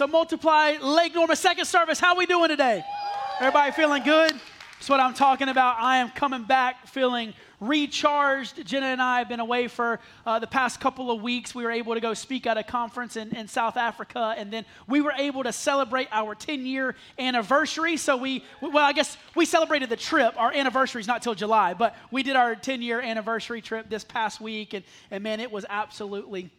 So multiply Lake Norman second service. How we doing today? Everybody feeling good? That's what I'm talking about. I am coming back feeling recharged. Jenna and I have been away for uh, the past couple of weeks. We were able to go speak at a conference in, in South Africa, and then we were able to celebrate our 10 year anniversary. So we, well, I guess we celebrated the trip. Our anniversary is not till July, but we did our 10 year anniversary trip this past week, and, and man, it was absolutely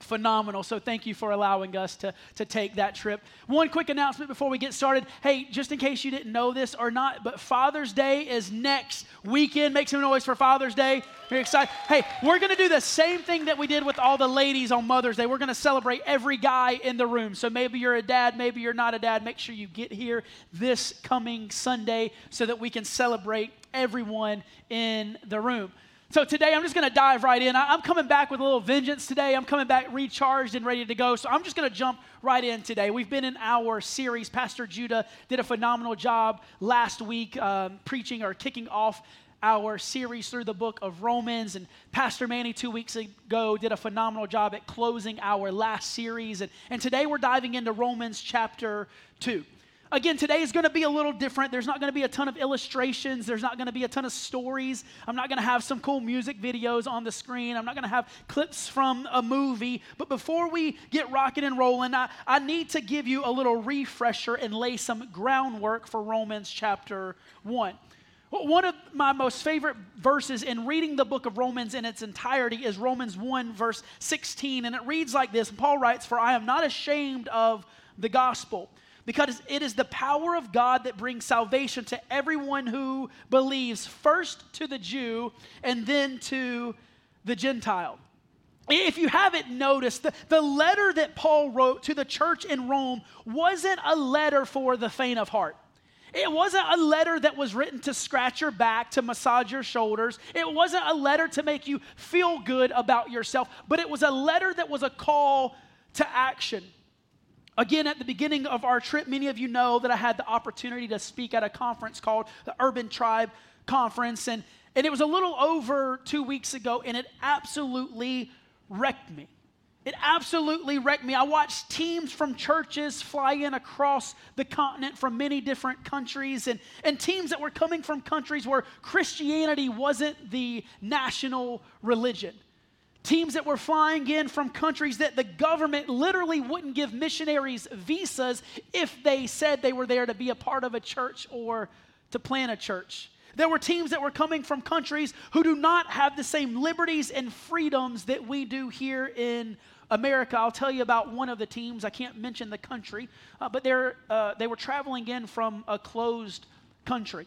phenomenal. So thank you for allowing us to, to take that trip. One quick announcement before we get started. Hey, just in case you didn't know this or not, but Father's Day is next weekend. Make some noise for Father's Day. Very excited. Hey, we're going to do the same thing that we did with all the ladies on Mother's Day. We're going to celebrate every guy in the room. So maybe you're a dad, maybe you're not a dad. Make sure you get here this coming Sunday so that we can celebrate everyone in the room. So today I'm just going to dive right in. I'm coming back with a little vengeance today. I'm coming back recharged and ready to go. So I'm just going to jump right in today. We've been in our series. Pastor Judah did a phenomenal job last week um, preaching or kicking off our series through the book of Romans. And Pastor Manny, two weeks ago, did a phenomenal job at closing our last series. And, and today we're diving into Romans chapter 2. Again, today is going to be a little different. There's not going to be a ton of illustrations. There's not going to be a ton of stories. I'm not going to have some cool music videos on the screen. I'm not going to have clips from a movie. But before we get rocking and rolling, I, I need to give you a little refresher and lay some groundwork for Romans chapter 1. One of my most favorite verses in reading the book of Romans in its entirety is Romans 1, verse 16. And it reads like this Paul writes, For I am not ashamed of the gospel because it is the power of God that brings salvation to everyone who believes, first to the Jew and then to the Gentile. If you haven't noticed, the, the letter that Paul wrote to the church in Rome wasn't a letter for the faint of heart. It wasn't a letter that was written to scratch your back, to massage your shoulders. It wasn't a letter to make you feel good about yourself, but it was a letter that was a call to action. Again, at the beginning of our trip, many of you know that I had the opportunity to speak at a conference called the Urban Tribe Conference. And, and it was a little over two weeks ago, and it absolutely wrecked me. It absolutely wrecked me. I watched teams from churches fly in across the continent from many different countries, and, and teams that were coming from countries where Christianity wasn't the national religion teams that were flying in from countries that the government literally wouldn't give missionaries visas if they said they were there to be a part of a church or to plant a church. There were teams that were coming from countries who do not have the same liberties and freedoms that we do here in America. I'll tell you about one of the teams. I can't mention the country, uh, but they're, uh, they were traveling in from a closed country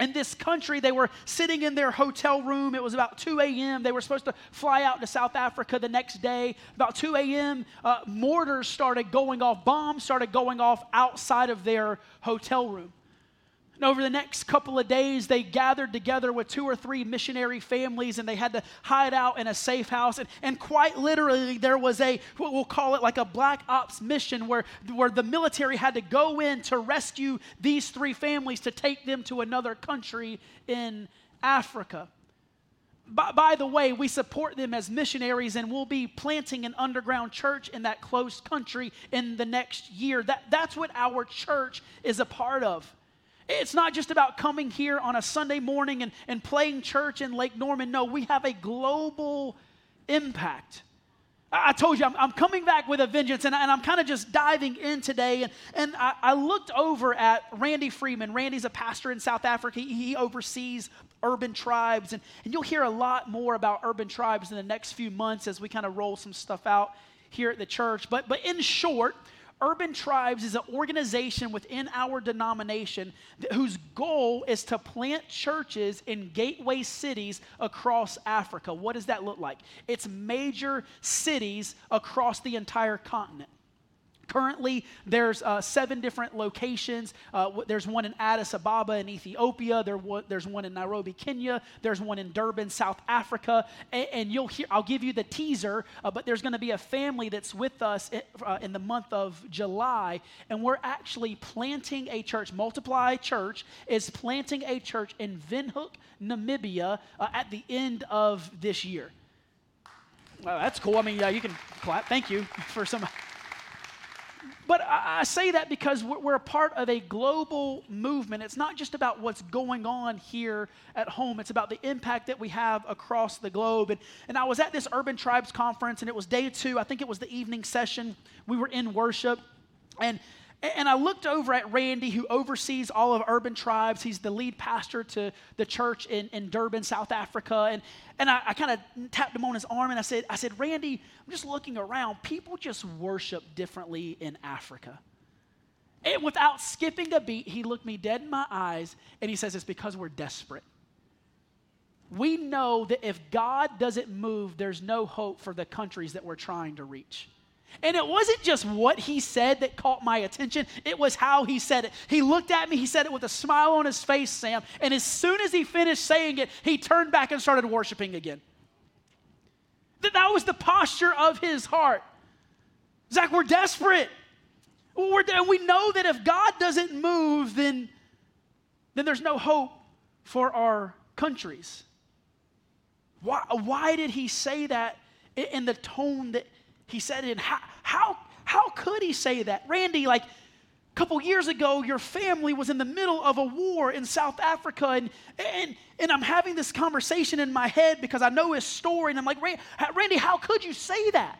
in this country, they were sitting in their hotel room. It was about 2 a.m. They were supposed to fly out to South Africa the next day. About 2 a.m., uh, mortars started going off, bombs started going off outside of their hotel room. And over the next couple of days, they gathered together with two or three missionary families and they had to hide out in a safe house. And, and quite literally, there was a, what we'll call it like a black ops mission where, where the military had to go in to rescue these three families to take them to another country in Africa. By, by, the way, we support them as missionaries and we'll be planting an underground church in that closed country in the next year. That, that's what our church is a part of. It's not just about coming here on a Sunday morning and, and playing church in Lake Norman. No, we have a global impact. I told you, I'm, I'm coming back with a vengeance, and, and I'm kind of just diving in today. And, and I, I, looked over at Randy Freeman. Randy's a pastor in South Africa, he, he oversees urban tribes. And, and you'll hear a lot more about urban tribes in the next few months as we kind of roll some stuff out here at the church. But, but in short, Urban Tribes is an organization within our denomination whose goal is to plant churches in gateway cities across Africa. What does that look like? It's major cities across the entire continent. Currently, there's uh, seven different locations. Uh, there's one in Addis Ababa in Ethiopia. There there's one in Nairobi, Kenya. There's one in Durban, South Africa. And, and you'll hear. I'll give you the teaser. Uh, but there's going to be a family that's with us uh, in the month of July, and we're actually planting a church. Multiply Church is planting a church in Windhoek, Namibia, uh, at the end of this year. Well, that's cool. I mean, yeah, you can clap. Thank you for some But I, say that because we're, we're a part of a global movement. It's not just about what's going on here at home, it's about the impact that we have across the globe. And, and I was at this Urban Tribes conference, and it was day two. I think it was the evening session. We were in worship. And and I looked over at Randy, who oversees all of Urban Tribes. He's the lead pastor to the church in, in Durban, South Africa. And, and I, I kind of tapped him on his arm and I said, I said, Randy, I'm just looking around. People just worship differently in Africa. And without skipping a beat, he looked me dead in my eyes and he says, It's because we're desperate. We know that if God doesn't move, there's no hope for the countries that we're trying to reach. And it wasn't just what he said that caught my attention, it was how he said it. He looked at me, he said it with a smile on his face, Sam, and as soon as he finished saying it, he turned back and started worshiping again. That, that was the posture of his heart. Zach, we're desperate. We're, we know that if God doesn't move, then, then there's no hope for our countries. Why, why did he say that in the tone that he said it. How, how, how could he say that? Randy, like a couple years ago, your family was in the middle of a war in South Africa, and, and, and I'm having this conversation in my head because I know his story, and I'm like, Randy, how could you say that?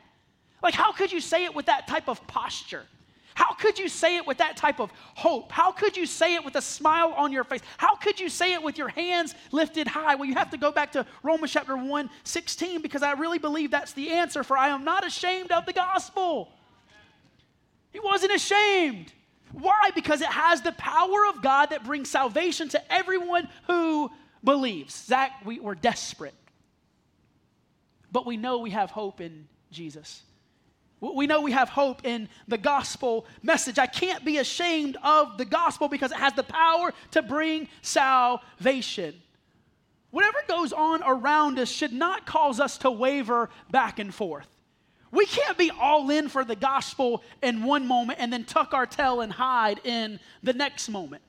Like, how could you say it with that type of posture? How could you say it with that type of hope? How could you say it with a smile on your face? How could you say it with your hands lifted high? Well, you have to go back to Romans chapter 1 16 because I really believe that's the answer. For I am not ashamed of the gospel. He wasn't ashamed. Why? Because it has the power of God that brings salvation to everyone who believes. Zach, we, we're desperate. But we know we have hope in Jesus. We know we have hope in the gospel message. I can't be ashamed of the gospel because it has the power to bring salvation. Whatever goes on around us should not cause us to waver back and forth. We can't be all in for the gospel in one moment and then tuck our tail and hide in the next moment.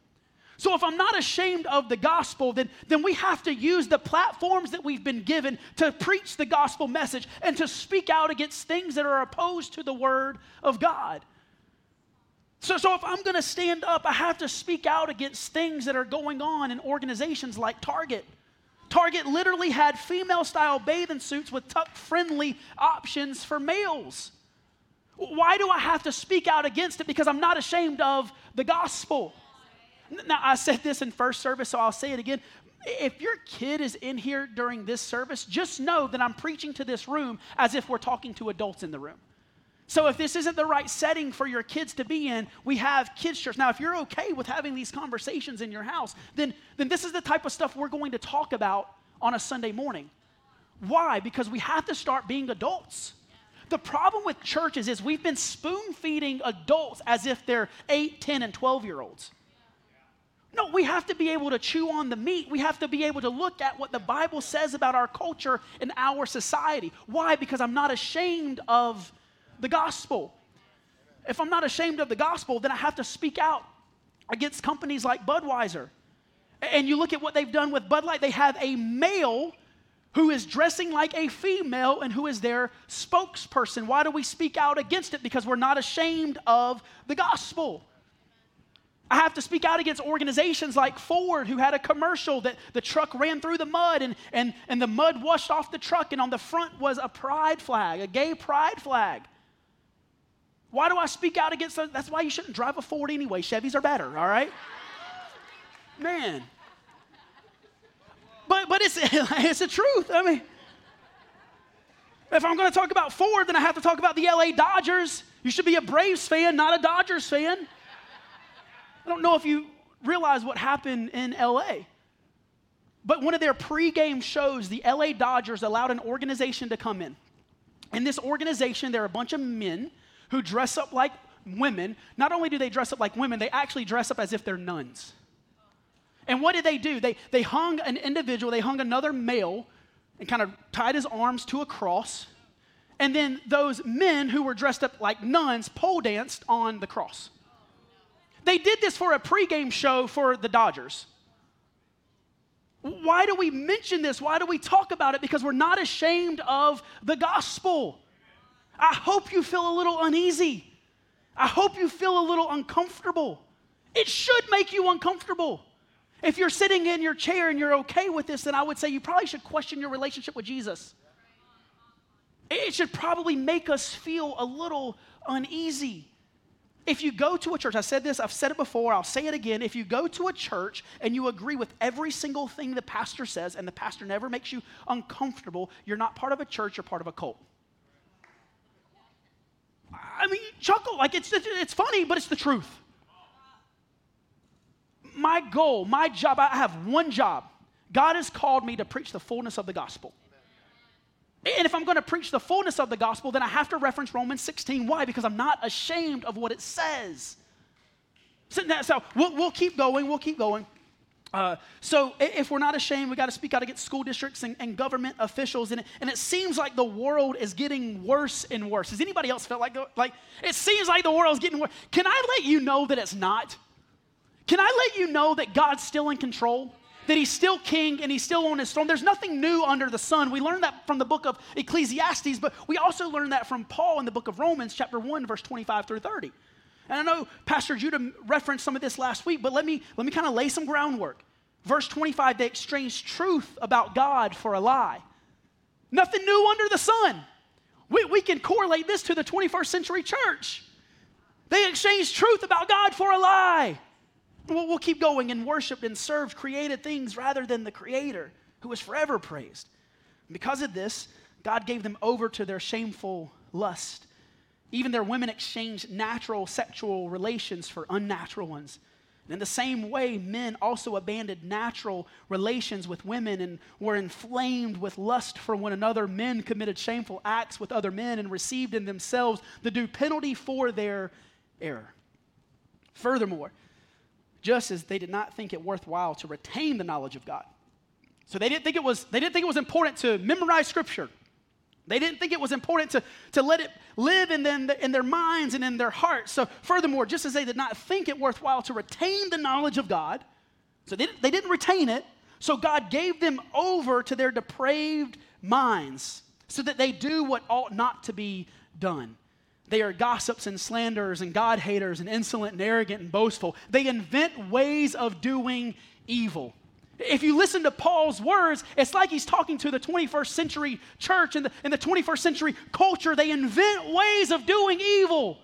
So, if I'm not ashamed of the gospel, then, then we have to use the platforms that we've been given to preach the gospel message and to speak out against things that are opposed to the word of God. So, so if I'm going to stand up, I have to speak out against things that are going on in organizations like Target. Target literally had female style bathing suits with tuck friendly options for males. Why do I have to speak out against it? Because I'm not ashamed of the gospel. Now, I said this in first service, so I'll say it again. If your kid is in here during this service, just know that I'm preaching to this room as if we're talking to adults in the room. So if this isn't the right setting for your kids to be in, we have kids church. Now, if you're okay with having these conversations in your house, then, then this is the type of stuff we're going to talk about on a Sunday morning. Why? Because we have to start being adults. The problem with churches is we've been spoon feeding adults as if they're 8, 10, and 12 year olds. No, we have to be able to chew on the meat. We have to be able to look at what the Bible says about our culture and our society. Why? Because I'm not ashamed of the gospel. If I'm not ashamed of the gospel, then I have to speak out against companies like Budweiser. And you look at what they've done with Bud Light, they have a male who is dressing like a female and who is their spokesperson. Why do we speak out against it? Because we're not ashamed of the gospel. I have to speak out against organizations like Ford, who had a commercial that the truck ran through the mud and, and, and the mud washed off the truck, and on the front was a pride flag, a gay pride flag. Why do I speak out against that? That's why you shouldn't drive a Ford anyway. Chevys are better, all right? Man. But, but it's, it's the truth. I mean, if I'm going to talk about Ford, then I have to talk about the LA Dodgers. You should be a Braves fan, not a Dodgers fan. I don't know if you realize what happened in LA. But one of their pregame shows, the LA Dodgers allowed an organization to come in. In this organization, there are a bunch of men who dress up like women. Not only do they dress up like women, they actually dress up as if they're nuns. And what did they do? They, they hung an individual, they hung another male and kind of tied his arms to a cross. And then those men who were dressed up like nuns pole danced on the cross. They did this for a pregame show for the Dodgers. Why do we mention this? Why do we talk about it? Because we're not ashamed of the gospel. I hope you feel a little uneasy. I hope you feel a little uncomfortable. It should make you uncomfortable. If you're sitting in your chair and you're okay with this, then I would say you probably should question your relationship with Jesus. It should probably make us feel a little uneasy. If you go to a church, I said this, I've said it before, I'll say it again. If you go to a church and you agree with every single thing the pastor says and the pastor never makes you uncomfortable, you're not part of a church, you're part of a cult. I mean, chuckle, like it's, it's funny, but it's the truth. My goal, my job, I have one job. God has called me to preach the fullness of the gospel. And if I'm going to preach the fullness of the gospel, then I have to reference Romans 16. Why? Because I'm not ashamed of what it says. So, so we'll, we'll, keep going, we'll keep going. Uh, so if we're not ashamed, we got to speak out against school districts and, and government officials. And it, and it seems like the world is getting worse and worse. Has anybody else felt like, like it seems like the world is getting worse? Can I let you know that it's not? Can I let you know that God's still in control? That he's still king and he's still on his throne. There's nothing new under the sun. We learned that from the book of Ecclesiastes, but we also learned that from Paul in the book of Romans, chapter 1, verse 25 through 30. And I know Pastor Judah referenced some of this last week, but let me, let me kind of lay some groundwork. Verse 25, they exchanged truth about God for a lie. Nothing new under the sun. We, we can correlate this to the 21st century church. They exchanged truth about God for a lie. We'll, keep going and worshiped and served created things rather than the Creator who is forever praised. because of this, God gave them over to their shameful lust. Even their women exchanged natural sexual relations for unnatural ones. And in the same way, men also abandoned natural relations with women and were inflamed with lust for one another. Men committed shameful acts with other men and received in themselves the due penalty for their error. Furthermore, just as they did not think it worthwhile to retain the knowledge of God. So they didn't think it was, they didn't think it was important to memorize scripture. They didn't think it was important to, to let it live in, them, in their minds and in their hearts. So, furthermore, just as they did not think it worthwhile to retain the knowledge of God, so they, they didn't retain it, so God gave them over to their depraved minds so that they do what ought not to be done. They are gossips and slanderers and God haters and insolent and arrogant and boastful. They invent ways of doing evil. If you listen to Paul's words, it's like he's talking to the 21st century church and the, in the 21st century culture. They invent ways of doing evil.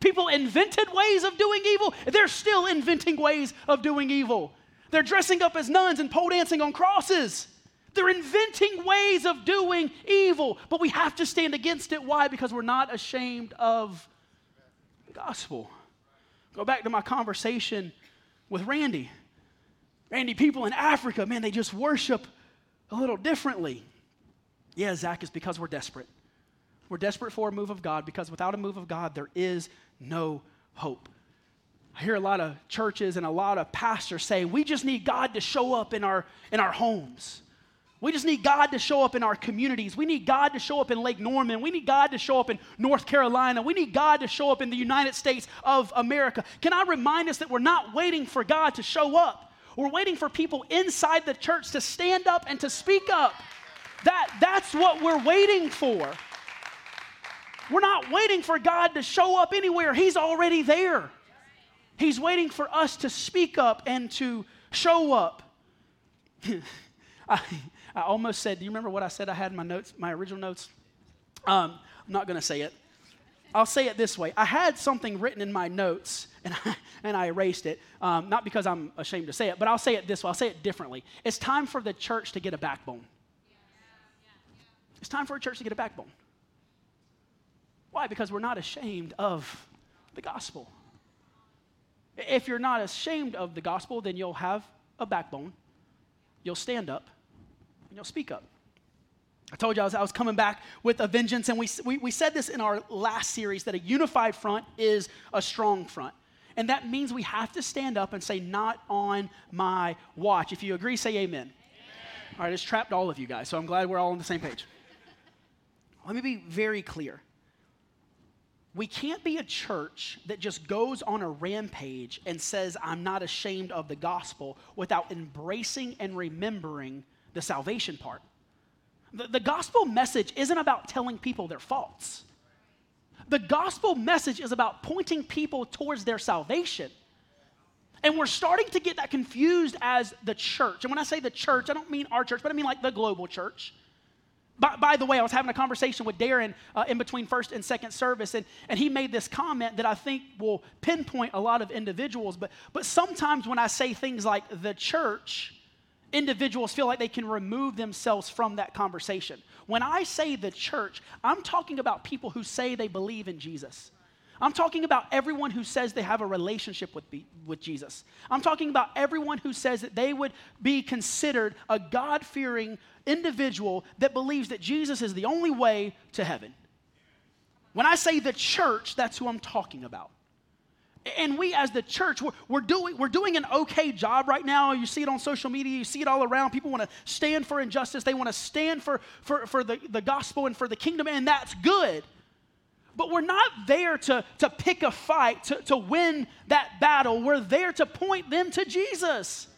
People invented ways of doing evil. They're still inventing ways of doing evil. They're dressing up as nuns and pole dancing on crosses. They're inventing ways of doing evil, but we have to stand against it. Why? Because we're not ashamed of the gospel. Go back to my conversation with Randy. Randy, people in Africa, man, they just worship a little differently. Yeah, Zach, it's because we're desperate. We're desperate for a move of God because without a move of God, there is no hope. I hear a lot of churches and a lot of pastors say, we just need God to show up in our, in our homes. We just need God to show up in our communities. We need God to show up in Lake Norman. We need God to show up in North Carolina. We need God to show up in the United States of America. Can I remind us that we're not waiting for God to show up? We're waiting for people inside the church to stand up and to speak up. That, that's what we're waiting for. We're not waiting for God to show up anywhere, He's already there. He's waiting for us to speak up and to show up. I, I almost said, do you remember what I said I had in my notes, my original notes? Um, I'm not going to say it. I'll say it this way. I had something written in my notes, and I, and I erased it, um, not because I'm ashamed to say it, but I'll say it this way. I'll say it differently. It's time for the church to get a backbone. It's time for a church to get a backbone. Why? Because we're not ashamed of the gospel. If you're not ashamed of the gospel, then you'll have a backbone, you'll stand up, and you'll speak up. I told you I was, I was coming back with a vengeance, and we, we, we said this in our last series that a unified front is a strong front. And that means we have to stand up and say, Not on my watch. If you agree, say amen. amen. All right, it's trapped all of you guys, so I'm glad we're all on the same page. Let me be very clear. We can't be a church that just goes on a rampage and says, I'm not ashamed of the gospel without embracing and remembering the salvation part. The, the gospel message isn't about telling people their faults. The gospel message is about pointing people towards their salvation. And we're starting to get that confused as the church. And when I say the church, I don't mean our church, but I mean like the global church. By, by the way, I was having a conversation with Darren uh, in between first and second service, and, and he made this comment that I think will pinpoint a lot of individuals. But, but sometimes when I say things like the church, individuals feel like they can remove themselves from that conversation. When I say the church, I'm talking about people who say they believe in Jesus. I'm talking about everyone who says they have a relationship with, with Jesus. I'm talking about everyone who says that they would be considered a God fearing individual that believes that Jesus is the only way to heaven. When I say the church, that's who I'm talking about. And we, as the church, we're, we're, doing, we're doing an okay job right now. You see it on social media, you see it all around. People want to stand for injustice, they want to stand for, for, for the, the gospel and for the kingdom, and that's good. But we're not there to, to pick a fight, to, to win that battle. We're there to point them to Jesus.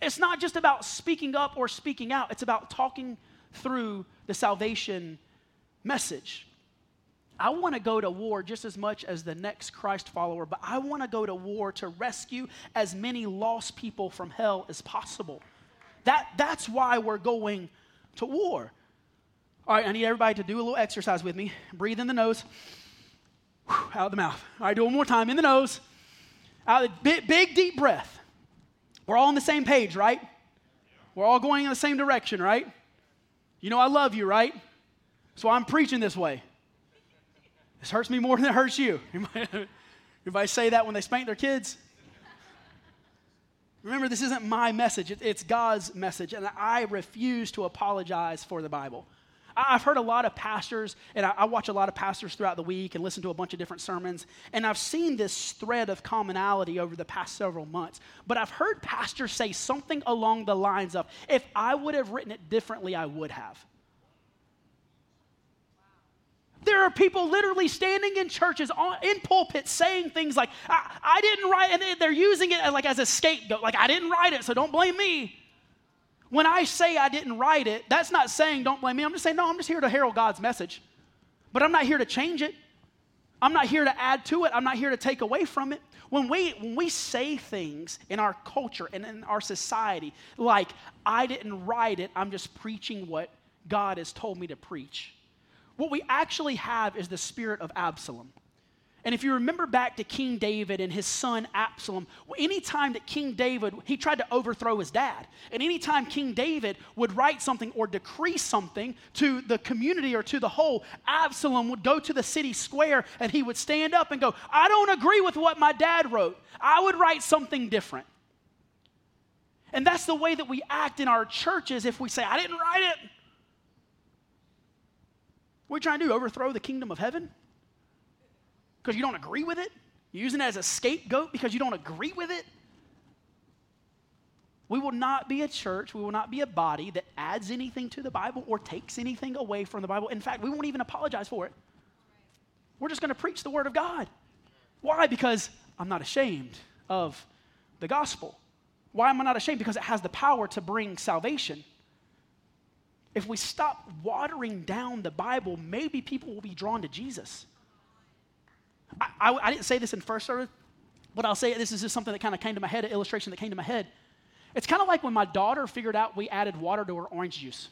It's not just about speaking up or speaking out, it's about talking through the salvation message. I want to go to war just as much as the next Christ follower, but I want to go to war to rescue as many lost people from hell as possible. That, that's why we're going to war. All right, I need everybody to do a little exercise with me. Breathe in the nose, out the mouth. All right, do one more time. In the nose, out the big, big deep breath. We're all on the same page, right? We're all going in the same direction, right? You know I love you, right? So I'm preaching this way. This hurts me more than it hurts you. Everybody say that when they spank their kids? Remember, this isn't my message, it's God's message, and I refuse to apologize for the Bible. I've heard a lot of pastors, and I, watch a lot of pastors throughout the week and listen to a bunch of different sermons, and I've seen this thread of commonality over the past several months. But I've heard pastors say something along the lines of, if I would have written it differently, I would have. There are people literally standing in churches, on, in pulpits, saying things like, I, I didn't write, and they're using it like as a scapegoat, like, I didn't write it, so don't blame me. When I say I didn't write it, that's not saying don't blame me. I'm just saying, no, I'm just here to herald God's message. But I'm not here to change it. I'm not here to add to it. I'm not here to take away from it. When we, when we say things in our culture and in our society, like, I didn't write it, I'm just preaching what God has told me to preach, what we actually have is the spirit of Absalom. And if you remember back to King David and his son Absalom, anytime that King David, he tried to overthrow his dad. And anytime King David would write something or decree something to the community or to the whole, Absalom would go to the city square and he would stand up and go, I don't agree with what my dad wrote. I would write something different. And that's the way that we act in our churches if we say, I didn't write it. Are we trying to do? Overthrow the kingdom of heaven? because you don't agree with it? You're using it as a scapegoat because you don't agree with it? We will not be a church, we will not be a body that adds anything to the Bible or takes anything away from the Bible. In fact, we won't even apologize for it. We're just going to preach the Word of God. Why? Because I'm not ashamed of the gospel. Why am I not ashamed? Because it has the power to bring salvation. If we stop watering down the Bible, maybe people will be drawn to Jesus. I, I, I didn't say this in first service, but I'll say it. This is just something that kind of came to my head, an illustration that came to my head. It's kind of like when my daughter figured out we added water to her orange juice.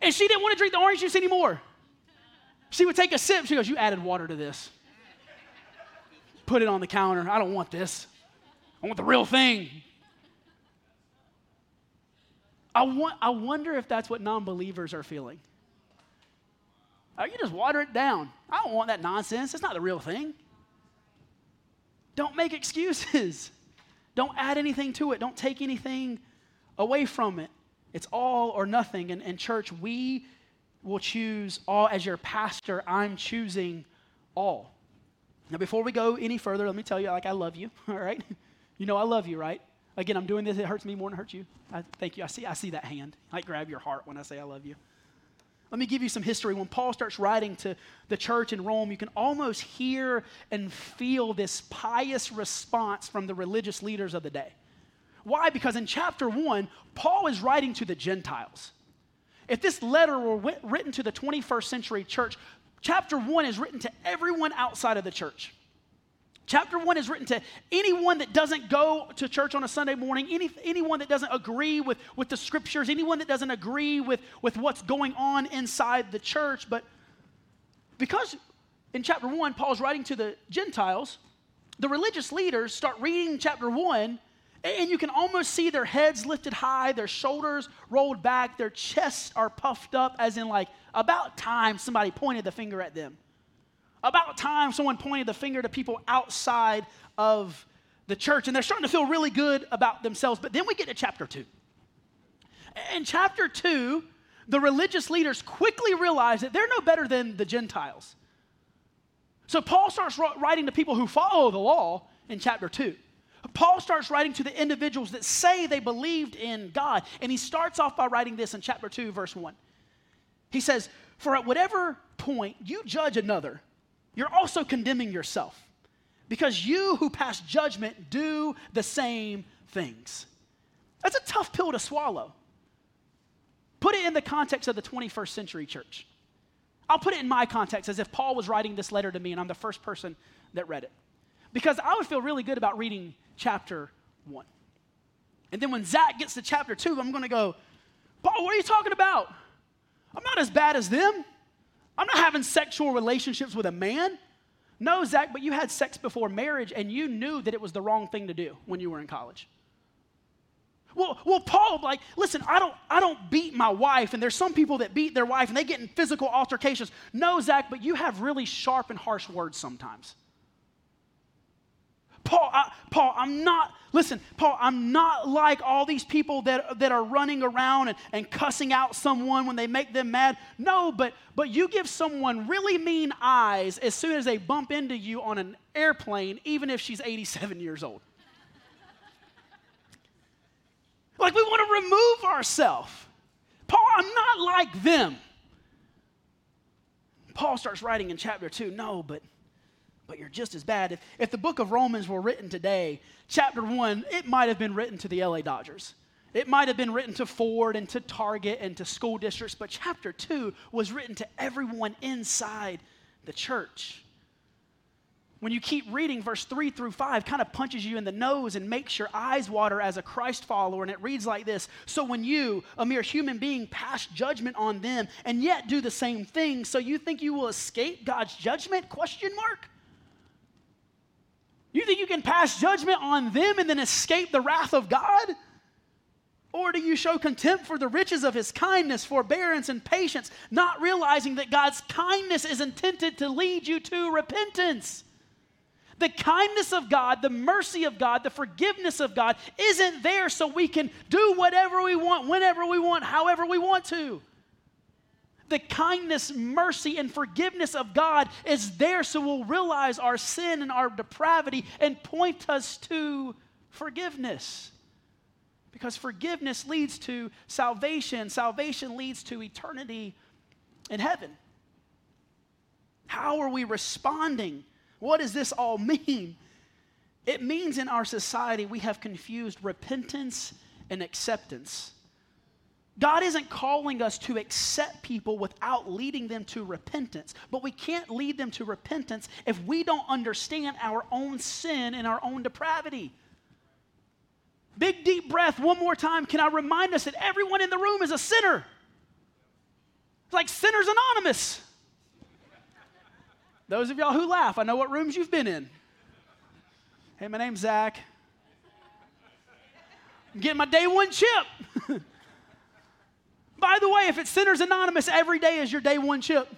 and she didn't want to drink the orange juice anymore. She would take a sip. She goes, You added water to this. Put it on the counter. I don't want this. I want the real thing. I, I wonder if that's what non believers are feeling. Oh, you just water it down. I don't want that nonsense. It's not the real thing. Don't make excuses. Don't add anything to it. Don't take anything away from it. It's all or nothing. And in church, we will choose all. As your pastor, I'm choosing all. Now, before we go any further, let me tell you, like, I love you, all right? You know I love you, right? Again, I'm doing this, it hurts me more than it hurts you. I, thank you. I see, I see that hand. I grab your heart when I say I love you. Let me give you some history. When Paul starts writing to the church in Rome, you can almost hear and feel this pious response from the religious leaders of the day. Why? Because in chapter one, Paul is writing to the Gentiles. If this letter were written to the 21st century church, chapter one is written to everyone outside of the church. Chapter one is written to anyone that doesn't go to church on a Sunday morning, any, anyone that doesn't agree with, with the scriptures, anyone that doesn't agree with, with what's going on inside the church. But because in chapter one, Paul's writing to the Gentiles, the religious leaders start reading chapter one, and you can almost see their heads lifted high, their shoulders rolled back, their chests are puffed up, as in, like, about time somebody pointed the finger at them. About time someone pointed the finger to people outside of the church, and they're starting to feel really good about themselves. But then we get to chapter two. In chapter two, the religious leaders quickly realize that they're no better than the Gentiles. So Paul starts writing to people who follow the law in chapter 2. Paul starts writing to the individuals that say they believed in God. And he starts off by writing this in chapter 2, verse 1. He says, For at whatever point you judge another, you're also condemning yourself, because you who pass judgment do the same things. That's a tough pill to swallow. Put it in the context of the 21st century church. I'll put it in my context as if Paul was writing this letter to me and I'm the first person that read it. Because I would feel really good about reading chapter one. And then when Zach gets to chapter two, I'm going to go, Paul, what are you talking about? I'm not as bad as them. I'm not having sexual relationships with a man. No, Zach, but you had sex before marriage and you knew that it was the wrong thing to do when you were in college. Well, well, Paul, like, listen, I don't, I don't beat my wife, and there's some people that beat their wife and they get in physical altercations. No, Zach, but you have really sharp and harsh words sometimes. Paul, I, Paul, I'm not, listen, Paul, I'm not like all these people that, that are running around and, and cussing out someone when they make them mad. No, but, but you give someone really mean eyes as soon as they bump into you on an airplane, even if she's 87 years old. Like we want to remove ourselves. Paul, I'm not like them. Paul starts writing in chapter 2 no, but but you're just as bad. If, if the book of Romans were written today, chapter 1, it might have been written to the LA Dodgers. It might have been written to Ford and to Target and to school districts, but chapter 2 was written to everyone inside the church when you keep reading verse 3 through 5 kind of punches you in the nose and makes your eyes water as a christ follower and it reads like this so when you a mere human being pass judgment on them and yet do the same thing so you think you will escape god's judgment question mark you think you can pass judgment on them and then escape the wrath of god or do you show contempt for the riches of his kindness, forbearance, and patience, not realizing that God's kindness is intended to lead you to repentance? The kindness of God, the mercy of God, the forgiveness of God isn't there so we can do whatever we want, whenever we want, however we want to. The kindness, mercy, and forgiveness of God is there so we'll realize our sin and our depravity and point us to forgiveness. Because forgiveness leads to salvation, salvation leads to eternity in heaven. How are we responding what does this all mean? It means in our society we have confused repentance and acceptance. God isn't calling us to accept people without leading them to repentance, but we can't lead them to repentance if we don't understand our own sin and our own depravity. Big deep breath one more time. Can I remind us that everyone in the room is a sinner? It's like Sinners Anonymous. Those of y'all who laugh, I know what rooms you've been in. Hey, my name's Zach. I'm getting my day one chip. By the way, if it's Sinners Anonymous, every day is your day one chip.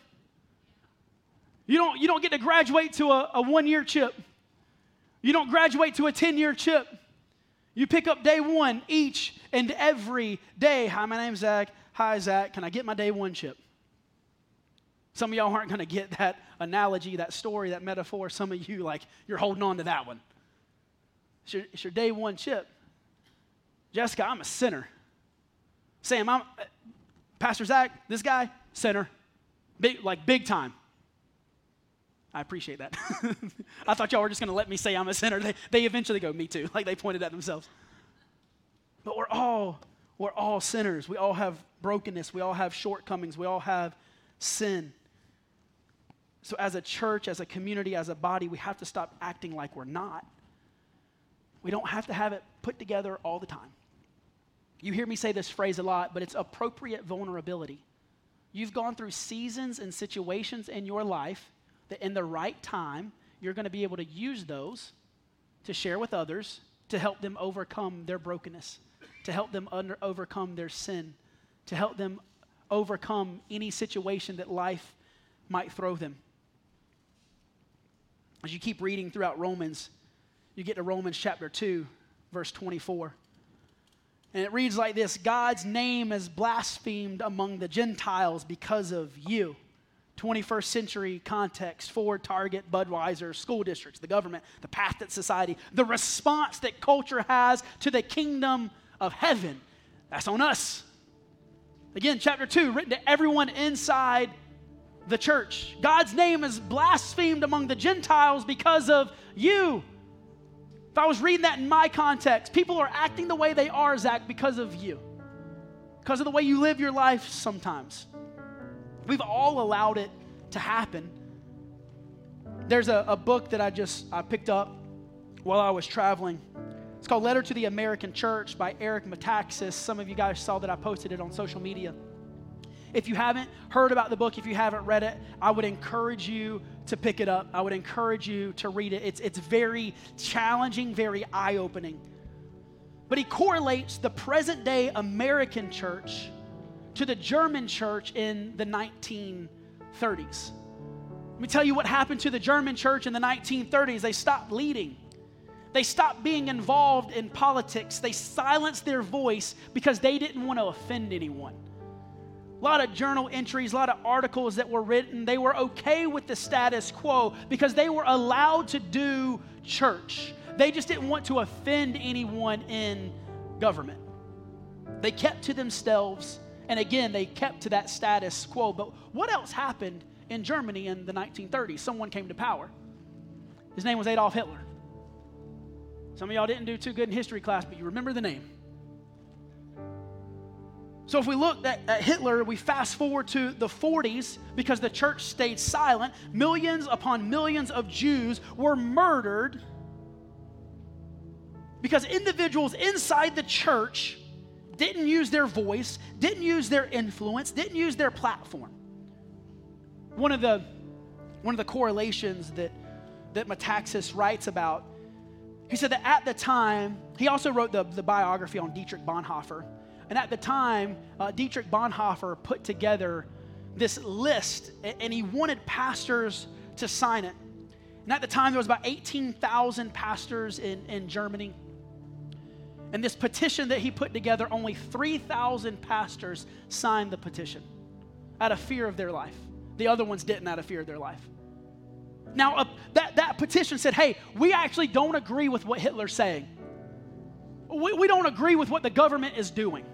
You don't, you don't get to graduate to a, a one year chip. You don't graduate to a 10 year chip. You pick up day one each and every day. Hi, my name's Zach. Hi, Zach. Can I get my day one chip? Some of y'all aren't going to get that analogy, that story, that metaphor. Some of you, like, you're holding on to that one. It's your, it's your day one chip. Jessica, I'm a sinner. Sam, I'm, Pastor Zach, this guy, sinner. Big, like, big time. I appreciate that. I thought y'all were just going to let me say I'm a sinner. They, they eventually go, me too. Like they pointed at themselves. But we're all, we're all sinners. We all have brokenness. We all have shortcomings. We all have sin. So, as a church, as a community, as a body, we have to stop acting like we're not. We don't have to have it put together all the time. You hear me say this phrase a lot, but it's appropriate vulnerability. You've gone through seasons and situations in your life that, in the right time, you're going to be able to use those to share with others to help them overcome their brokenness, to help them under, overcome their sin, to help them overcome any situation that life might throw them. As you keep reading throughout Romans, you get to Romans chapter 2, verse 24. And it reads like this God's name is blasphemed among the Gentiles because of you. 21st century context Ford, Target, Budweiser, school districts, the government, the path that society, the response that culture has to the kingdom of heaven. That's on us. Again, chapter 2, written to everyone inside the church. God's name is blasphemed among the Gentiles because of you. If I was reading that in my context, people are acting the way they are, Zach, because of you, because of the way you live your life sometimes. We've all allowed it to happen. There's a, a book that I just I picked up while I was traveling. It's called Letter to the American Church by Eric Metaxas. Some of you guys saw that I posted it on social media. If you haven't heard about the book, if you haven't read it, I would encourage you to pick it up. I would encourage you to read it. It's, it's very challenging, very eye opening. But he correlates the present day American church to the German church in the 1930s. Let me tell you what happened to the German church in the 1930s. They stopped leading. They stopped being involved in politics. They silenced their voice because they didn't want to offend anyone a lot of journal entries, a lot of articles that were written. They were okay with the status quo because they were allowed to do church. They just didn't want to offend anyone in government. They kept to themselves, and again, they kept to that status quo. But what else happened in Germany in the 1930s? Someone came to power. His name was Adolf Hitler. Some of y'all didn't do too good in history class, but you remember the name. So, if we look at, at, Hitler, we fast forward to the 40s because the church stayed silent. Millions upon millions of Jews were murdered because individuals inside the church didn't use their voice, didn't use their influence, didn't use their platform. One of the, one of the correlations that, that Metaxas writes about, he said that at the time, he also wrote the, the biography on Dietrich Bonhoeffer. And at the time, uh, Dietrich Bonhoeffer put together this list, and he wanted pastors to sign it. And at the time, there was about 18,000 pastors in, in Germany. And this petition that he put together, only 3,000 pastors signed the petition out of fear of their life. The other ones didn't out of fear of their life. Now, uh, that, that petition said, hey, we actually don't agree with what Hitler's saying. We, we don't agree with what the government is doing.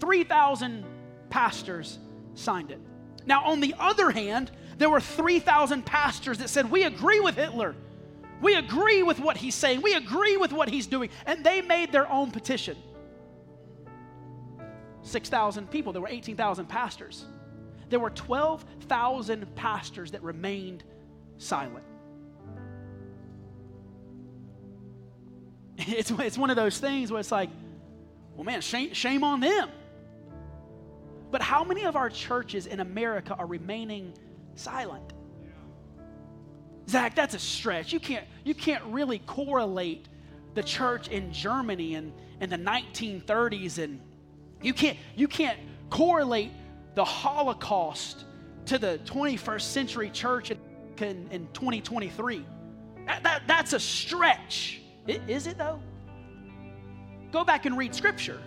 3,000 pastors signed it. Now, on the other hand, there were 3,000 pastors that said, We agree with Hitler. We agree with what he's saying. We agree with what he's doing. And they made their own petition. 6,000 people. There were 18,000 pastors. There were 12,000 pastors that remained silent. It's, it's one of those things where it's like, well, man, shame, shame on them. But how many of our churches in America are remaining silent? Zach, that's a stretch. You can't, you can't really correlate the church in Germany in, in the 1930s and you can't, you can't correlate the Holocaust to the 21st century church in, in, in 2023. That, that, that's a stretch. Is it though? Go back and read scripture.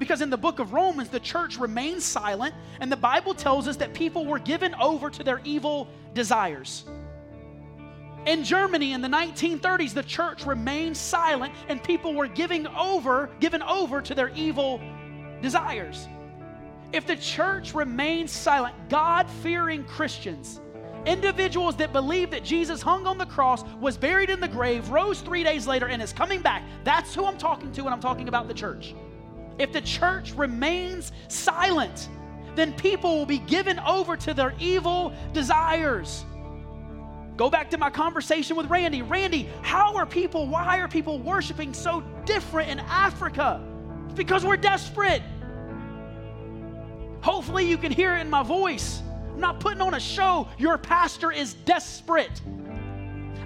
Because in the book of Romans, the church remains silent, and the Bible tells us that people were given over to their evil desires. In Germany in the 1930s, the church remained silent, and people were giving over, given over to their evil desires. If the church remains silent, God fearing Christians, individuals that believe that Jesus hung on the cross, was buried in the grave, rose three days later, and is coming back, that's who I'm talking to when I'm talking about the church. If the church remains silent, then people will be given over to their evil desires. Go back to my conversation with Randy. Randy, how are people, why are people worshiping so different in Africa? It's because we're desperate. Hopefully, you can hear it in my voice. I'm not putting on a show. Your pastor is desperate.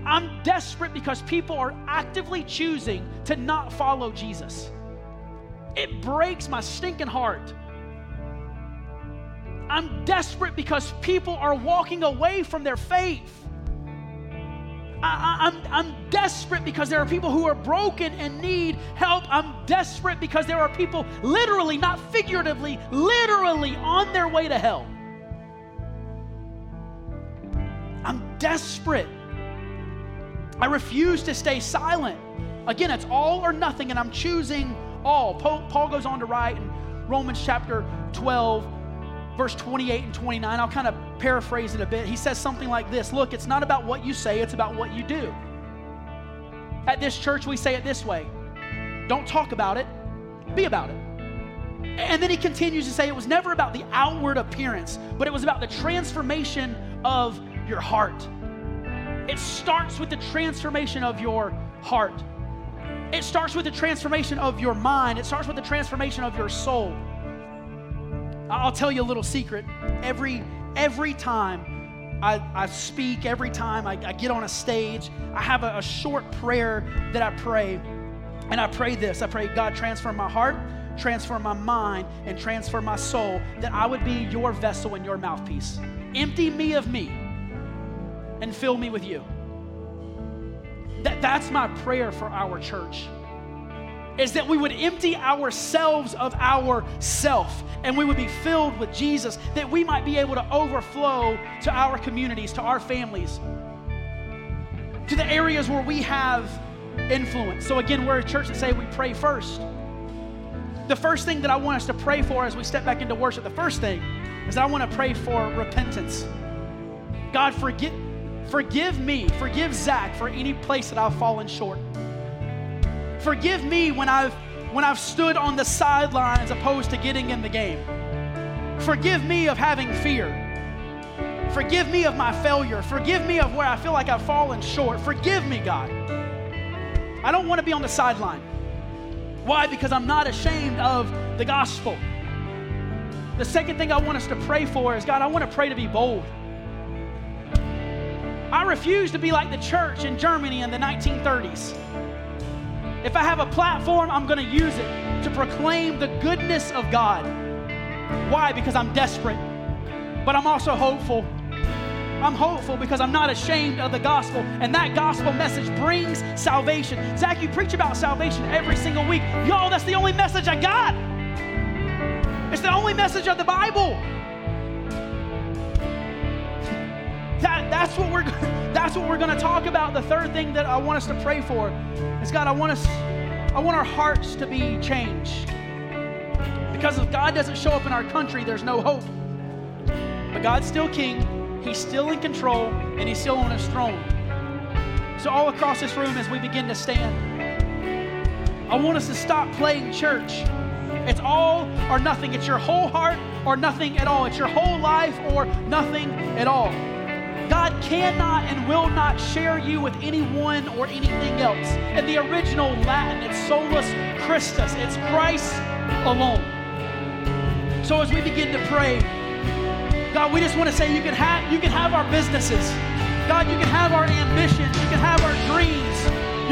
I'm desperate because people are actively choosing to not follow Jesus. It breaks my stinking heart. I'm desperate because people are walking away from their faith. I, am I'm, I'm desperate because there are people who are broken and need help. I'm desperate because there are people literally, not figuratively, literally on their way to hell. I'm desperate. I refuse to stay silent. Again, it's all or nothing, and I'm choosing all. Paul goes on to write in Romans chapter 12, verse 28 and 29. I'll kind of paraphrase it a bit. He says something like this Look, it's not about what you say, it's about what you do. At this church, we say it this way don't talk about it, be about it. And then he continues to say it was never about the outward appearance, but it was about the transformation of your heart. It starts with the transformation of your heart. It starts with the transformation of your mind. It starts with the transformation of your soul. I'll tell you a little secret. Every every time I, I speak, every time I, I, get on a stage, I have a, a short prayer that I pray. And I pray this I pray, God, transform my heart, transform my mind, and transform my soul, that I would be your vessel and your mouthpiece. Empty me of me and fill me with you. That, that's my prayer for our church is that we would empty ourselves of our self and we would be filled with Jesus, that we might be able to overflow to our communities, to our families, to the areas where we have influence. So, again, we're a church that say we pray first. The first thing that I want us to pray for as we step back into worship, the first thing is I want to pray for repentance. God, forgive, forgive me, forgive Zach for any place that I've fallen short. Forgive me when I've when I've stood on the sideline as opposed to getting in the game. Forgive me of having fear. Forgive me of my failure. Forgive me of where I feel like I've fallen short. Forgive me, God. I don't want to be on the sideline. Why? Because I'm not ashamed of the gospel. The second thing I want us to pray for is God, I want to pray to be bold. I refuse to be like the church in Germany in the 1930s. If I have a platform, I'm going to use it to proclaim the goodness of God. Why? Because I'm desperate. But I'm also hopeful. I'm hopeful because I'm not ashamed of the gospel, and that gospel message brings salvation. Zach, you preach about salvation every single week. Y'all, that's the only message I got. It's the only message of the Bible. That, that's what we're that's what we're going to talk about. The third thing that I want us to pray for is God, I want us I want our hearts to be changed. Because if God doesn't show up in our country, there's no hope. But God's still king, He's still in control, and He's still on His throne. So, all across this room, as we begin to stand, I want us to stop playing church. It's all or nothing. It's your whole heart or nothing at all. It's your whole life or nothing at all. God cannot and will not share you with anyone or anything else. In the original Latin, it's solus Christus, it's Christ alone. So as we begin to pray, God, we just want to say you can have you can have our businesses. God, you can have our ambitions, you can have our dreams,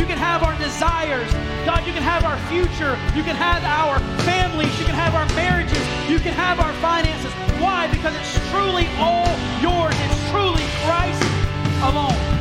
you can have our desires. God, you can have our future, you can have our families, you can have our marriages, you can have our finances. Why? Because it's truly all yours. It's truly Christ alone.